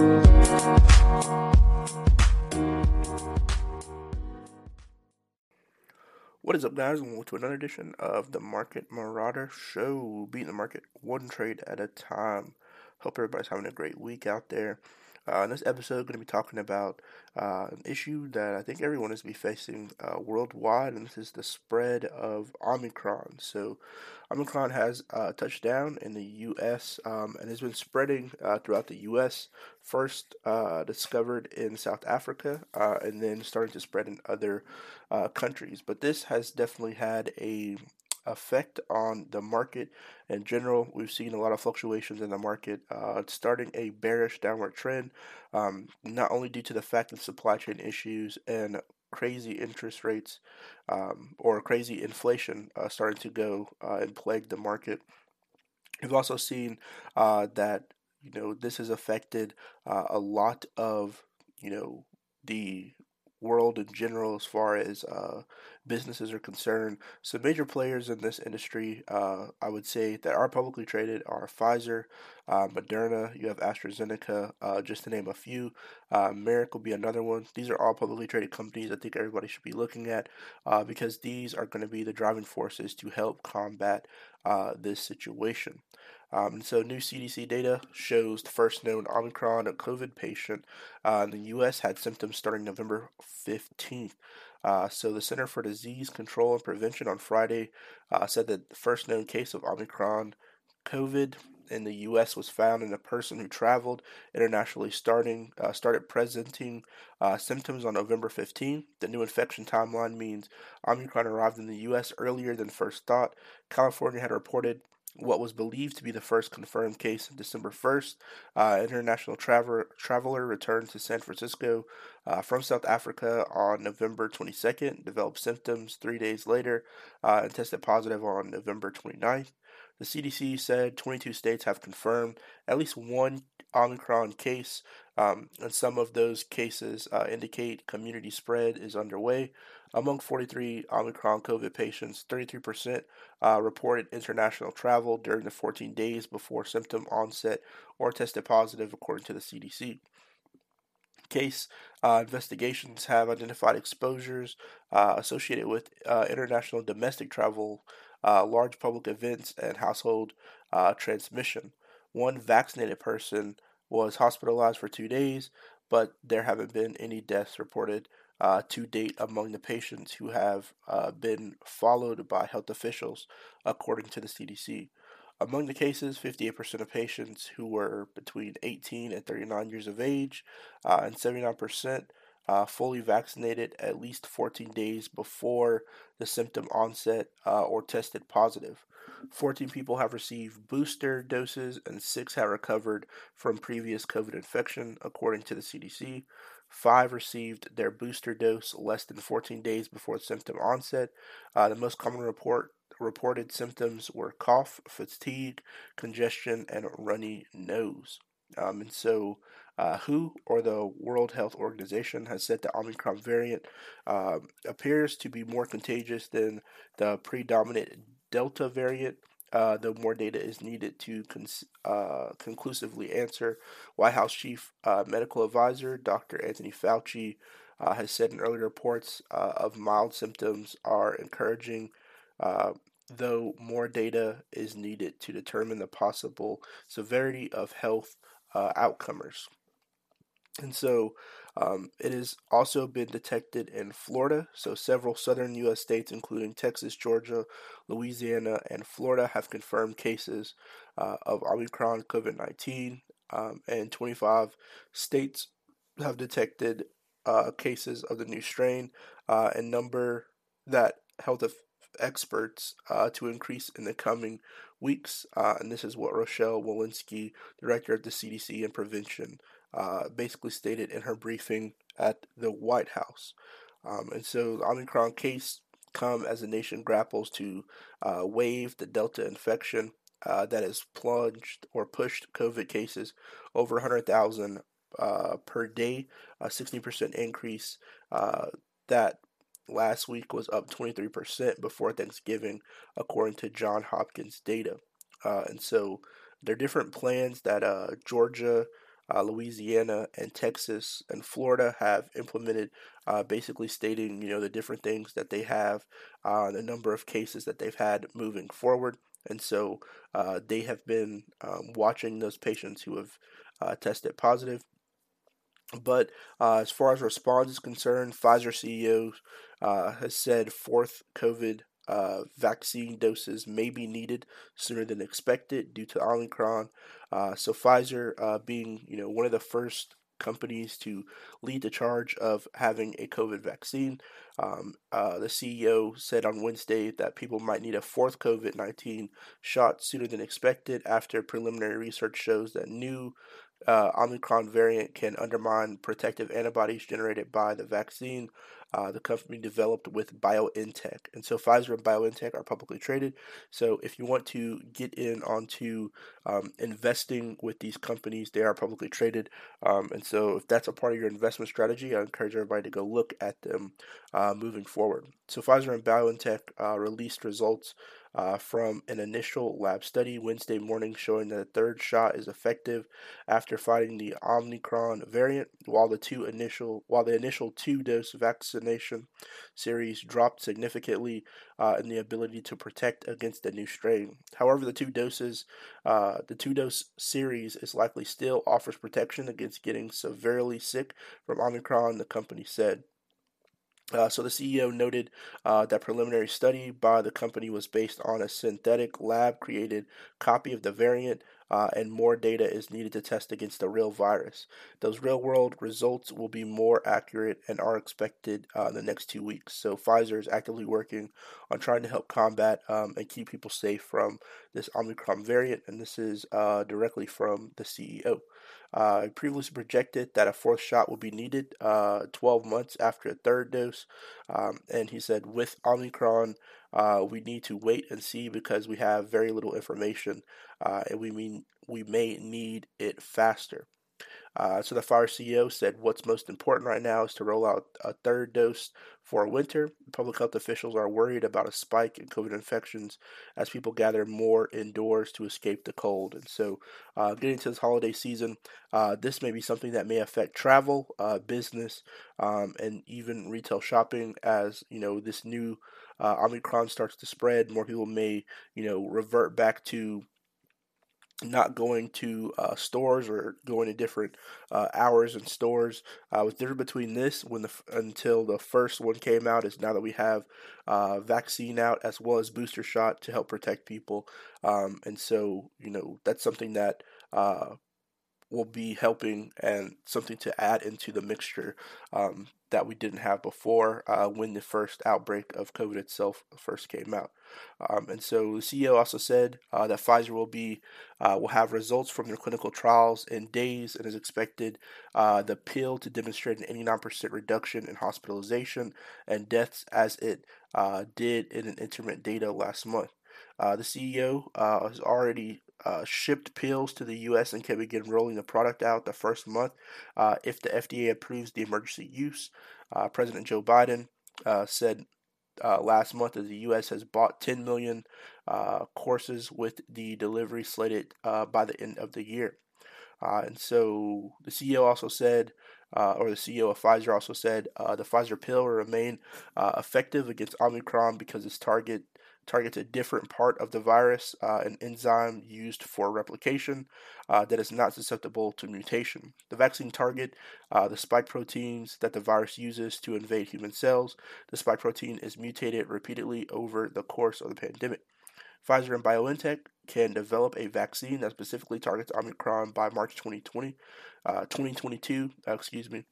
What is up, guys? Welcome to another edition of the Market Marauder Show, beating the market one trade at a time. Hope everybody's having a great week out there. Uh, in this episode, I'm going to be talking about uh, an issue that I think everyone is be facing uh, worldwide, and this is the spread of Omicron. So, Omicron has uh, touched down in the U.S. Um, and has been spreading uh, throughout the U.S. First uh, discovered in South Africa, and then starting to spread in other countries. But this has definitely had a effect on the market in general. We've seen a lot of fluctuations in the market, uh, starting a bearish downward trend, um, not only due to the fact of supply chain issues and crazy interest rates um, or crazy inflation uh, starting to go uh, and plague the market. We've also seen uh, that you know this has affected uh, a lot of you know the world in general as far as uh, businesses are concerned. So major players in this industry, uh, I would say that are publicly traded are Pfizer, uh, Moderna. You have AstraZeneca, uh, just to name a few. Uh, Merck will be another one. These are all publicly traded companies. I think everybody should be looking at uh, because these are going to be the driving forces to help combat this situation. Um, so, new CDC data shows the first known Omicron COVID patient uh, in the U.S. had symptoms starting November 15th. Uh, so, the Center for Disease Control and Prevention on Friday uh, said that the first known case of Omicron COVID in the U.S. was found in a person who traveled internationally, starting uh, started presenting uh, symptoms on November 15. The new infection timeline means Omicron arrived in the U.S. earlier than first thought. California had reported what was believed to be the first confirmed case on December 1st. Uh, international traveler, traveler returned to San Francisco uh, from South Africa on November 22nd, developed symptoms three days later, uh, and tested positive on November 29th. The CDC said 22 states have confirmed at least one Omicron case, um, and some of those cases uh, indicate community spread is underway. Among 43 Omicron COVID patients, 33% uh, reported international travel during the 14 days before symptom onset or tested positive, according to the CDC. Case uh, investigations have identified exposures uh, associated with uh, international domestic travel, uh, large public events, and household transmission. One vaccinated person was hospitalized for two days, but there haven't been any deaths reported uh, to date among the patients who have uh, been followed by health officials, according to the CDC. Among the cases, 58% of patients who were between 18 and 39 years of age, uh, and 79% uh, fully vaccinated at least 14 days before the symptom onset uh, or tested positive. 14 people have received booster doses and 6 have recovered from previous COVID infection, according to the CDC. Five received their booster dose less than 14 days before symptom onset. Uh, the most common report reported symptoms were cough, fatigue, congestion, and runny nose. Um, and so, uh, WHO or the World Health Organization has said the Omicron variant uh, appears to be more contagious than the predominant Delta variant uh, though more data is needed to cons- uh, conclusively answer. White House Chief uh, Medical Advisor Dr. Anthony Fauci uh, has said in earlier reports uh, of mild symptoms are encouraging, uh, though more data is needed to determine the possible severity of health outcomers. And so um, it has also been detected in Florida. So several southern U.S. states, including Texas, Georgia, Louisiana, and Florida, have confirmed cases uh, of Omicron COVID 19. Um, and 25 states have detected uh, cases of the new strain, uh, and number that health experts uh, to increase in the coming weeks. Uh, and this is what Rochelle Walensky, director of the CDC and Prevention, uh, basically stated in her briefing at the White House. Um, and so the Omicron case come as the nation grapples to uh, wave the Delta infection uh, that has plunged or pushed COVID cases over 100,000 uh, per day, a 60% increase. That last week was up 23% before Thanksgiving, according to John Hopkins data. Uh, and so there are different plans that uh, Georgia, uh, Louisiana, and Texas and Florida have implemented, uh, basically stating you know the different things that they have, uh, the number of cases that they've had moving forward, and so uh, they have been um, watching those patients who have tested positive. But uh, as far as response is concerned, Pfizer CEO has said fourth COVID uh, vaccine doses may be needed sooner than expected due to Omicron. Uh, so Pfizer, uh, being you know one of the first companies to lead the charge of having a COVID vaccine, um, uh, the CEO said on Wednesday that people might need a fourth COVID 19 shot sooner than expected after preliminary research shows that new uh, Omicron variant can undermine protective antibodies generated by the vaccine uh, the company developed with BioNTech. And so Pfizer and BioNTech are publicly traded. So if you want to get in onto um, investing with these companies, they are publicly traded. Um, and so if that's a part of your investment strategy, I encourage everybody to go look at them uh, moving forward. So Pfizer and BioNTech uh, released results uh, from an initial lab study Wednesday morning showing that the third shot is effective after fighting the Omicron variant, while the two initial while the initial two dose vaccination series dropped significantly uh, in the ability to protect against the new strain. However, the two doses, uh, the two dose series is likely still offers protection against getting severely sick from Omicron, the company said. Uh, so the CEO noted uh, that preliminary study by the company was based on a synthetic lab created copy of the variant, uh, and more data is needed to test against the real virus. Those real world results will be more accurate and are expected uh, in the next two weeks. So Pfizer is actively working on trying to help combat um, and keep people safe from this Omicron variant, and this is uh, directly from the CEO. Uh, previously projected that a fourth shot will be needed uh, 12 months after a third dose. Um, and he said, with Omicron, uh, we need to wait and see because we have very little information uh, and we mean we may need it faster. Uh, so the Pfizer CEO said what's most important right now is to roll out a third dose for winter. Public health officials are worried about a spike in COVID infections as people gather more indoors to escape the cold. And so, uh, getting to this holiday season, uh, this may be something that may affect travel, uh, business, um, and even retail shopping as you know this new uh, Omicron starts to spread. More people may you know revert back to not going to uh, stores or going to different uh, hours in stores. Uh, what's different between this when the until the first one came out is now that we have uh, vaccine out as well as booster shot to help protect people, um, and so you know that's something that uh, will be helping and something to add into the mixture um, that we didn't have before uh, when the first outbreak of COVID itself first came out. Um, and so the CEO also said uh, that Pfizer will be uh, will have results from their clinical trials in days and is expected uh, the pill to demonstrate an 89% reduction in hospitalization and deaths as it uh, did in an intermittent data last month. Uh, the CEO uh, has already uh, shipped pills to the U.S. and can begin rolling the product out the first month uh, if the FDA approves the emergency use. Uh, President Joe Biden uh, said uh, last month that the U.S. has bought 10 million uh, courses with the delivery slated by the end of the year. and so the CEO also said, or the CEO of Pfizer also said, the Pfizer pill will remain effective against Omicron because its target targets a different part of the virus, uh, an enzyme used for replication uh, that is not susceptible to mutation. The vaccine target uh, the spike proteins that the virus uses to invade human cells. The spike protein is mutated repeatedly over the course of the pandemic. Pfizer and BioNTech can develop a vaccine that specifically targets Omicron by March 2020, uh, 2022, uh, excuse me.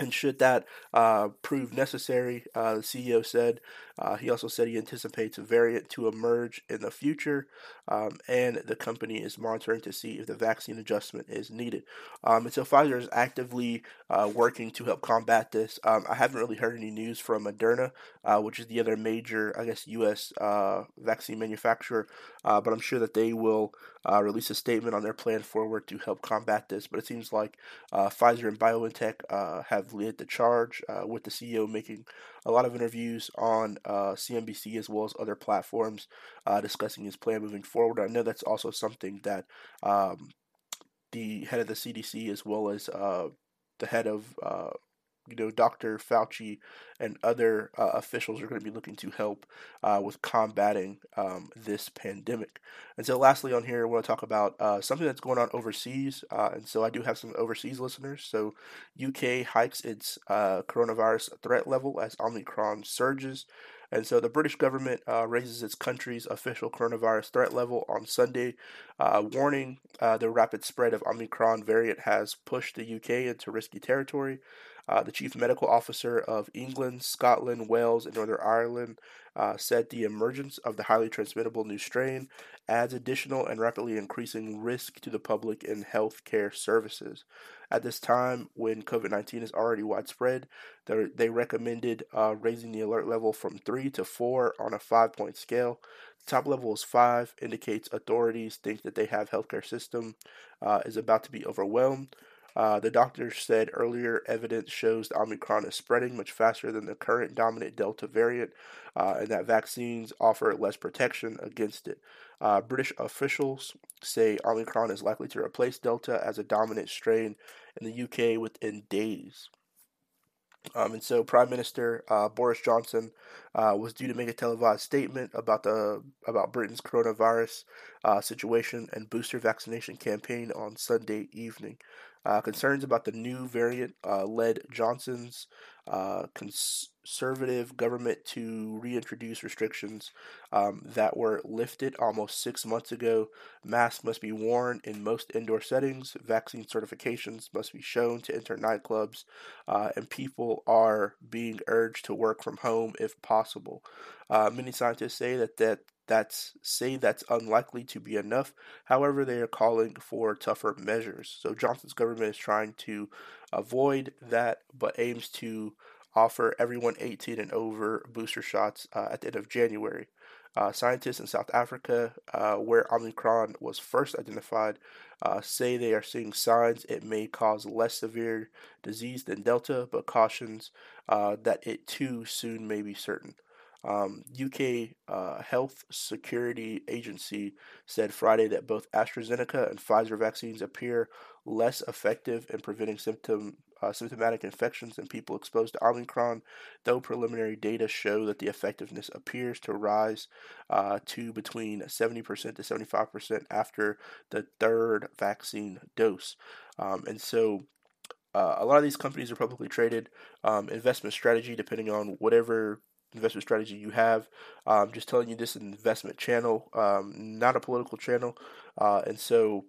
And should that uh, prove necessary, uh, the CEO said, uh, he also said he anticipates a variant to emerge in the future, um, and the company is monitoring to see if the vaccine adjustment is needed. Um, and so Pfizer is actively uh, working to help combat this. Um, I haven't really heard any news from Moderna, uh, which is the other major, I guess, U.S. Uh, vaccine manufacturer, but I'm sure that they will release a statement on their plan forward to help combat this. But it seems like Pfizer and BioNTech have have led the charge uh, with the CEO making a lot of interviews on uh, CNBC as well as other platforms uh, discussing his plan moving forward. I know that's also something that um, the head of the CDC as well as uh, the head of uh, you know, Dr. Fauci and other uh, officials are going to be looking to help uh, with combating um, this pandemic. And so, lastly, on here, I want to talk about uh, something that's going on overseas. Uh, and so, I do have some overseas listeners. So, UK hikes its uh, coronavirus threat level as Omicron surges. And so the British government uh, raises its country's official coronavirus threat level on Sunday, uh, warning uh, the rapid spread of Omicron variant has pushed the UK into risky territory. Uh, the chief medical officer of England, Scotland, Wales, and Northern Ireland uh, said the emergence of the highly transmittable new strain adds additional and rapidly increasing risk to the public and healthcare services. At this time, when COVID 19 is already widespread, they recommended uh, raising the alert level from 3 to 4 on a 5 point scale. The top level is 5, indicates authorities think that they have healthcare system uh, is about to be overwhelmed. Uh, the doctor said earlier evidence shows the Omicron is spreading much faster than the current dominant Delta variant, uh, and that vaccines offer less protection against it. Uh, British officials say Omicron is likely to replace Delta as a dominant strain in the UK within days. Um, and so, Prime Minister uh, Boris Johnson uh, was due to make a televised statement about the about Britain's coronavirus situation and booster vaccination campaign on Sunday evening. Uh, concerns about the new variant uh, led Johnson's uh, conservative government to reintroduce restrictions um, that were lifted almost six months ago. Masks must be worn in most indoor settings, vaccine certifications must be shown to enter nightclubs, uh, and people are being urged to work from home if possible. Uh, many scientists say that, that that's say that's unlikely to be enough. However, they are calling for tougher measures. So Johnson's government is trying to avoid that, but aims to offer everyone 18 and over booster shots uh, at the end of January. Uh, scientists in South Africa, uh, where Omicron was first identified, uh, say they are seeing signs it may cause less severe disease than Delta, but cautions uh, that it too soon may be certain. Um, UK uh, Health Security Agency said Friday that both AstraZeneca and Pfizer vaccines appear less effective in preventing symptom uh, symptomatic infections in people exposed to Omicron, though preliminary data show that the effectiveness appears to rise uh, to between 70% to 75% after the third vaccine dose. Um, and so uh, a lot of these companies are publicly traded. Um, investment strategy, depending on whatever investment strategy you have. Um, just telling you this is an investment channel, um, not a political channel. Uh, and so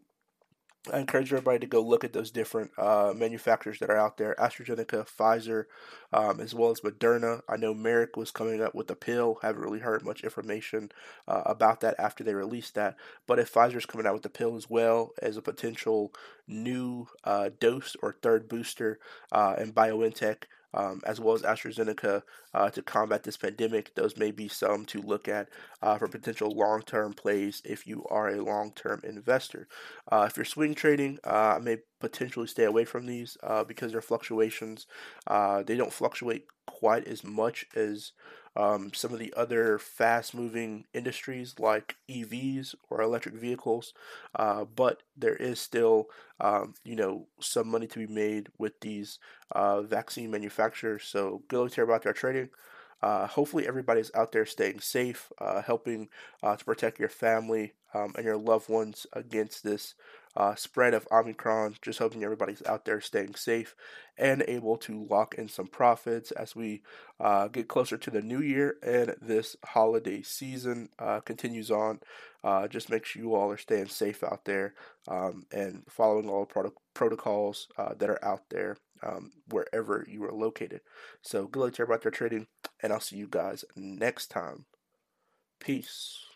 I encourage everybody to go look at those different uh, manufacturers that are out there AstraZeneca, Pfizer, um, as well as Moderna. I know Merck was coming up with a pill. Haven't really heard much information uh, about that after they released that. But if Pfizer's coming out with the pill as well as a potential new uh, dose or third booster, uh, and BioNTech um, as well as AstraZeneca uh, to combat this pandemic. Those may be some to look at uh, for potential long term plays if you are a long term investor. Uh, if you're swing trading, uh, I may potentially stay away from these uh, because their fluctuations, uh, they don't fluctuate quite as much as um, some of the other fast moving industries like EVs or electric vehicles, uh, but there is still, um, you know, some money to be made with these uh, vaccine manufacturers. So good luck to about their trading. Uh, hopefully, everybody's out there staying safe, uh, helping uh, to protect your family um, and your loved ones against this uh, spread of Omicron. Just hoping everybody's out there staying safe and able to lock in some profits as we uh, get closer to the new year and this holiday season uh, continues on. Uh, just make sure you all are staying safe out there um, and following all the protocols uh, that are out there um, wherever you are located. So, good luck to everybody out there trading, and I'll see you guys next time. Peace.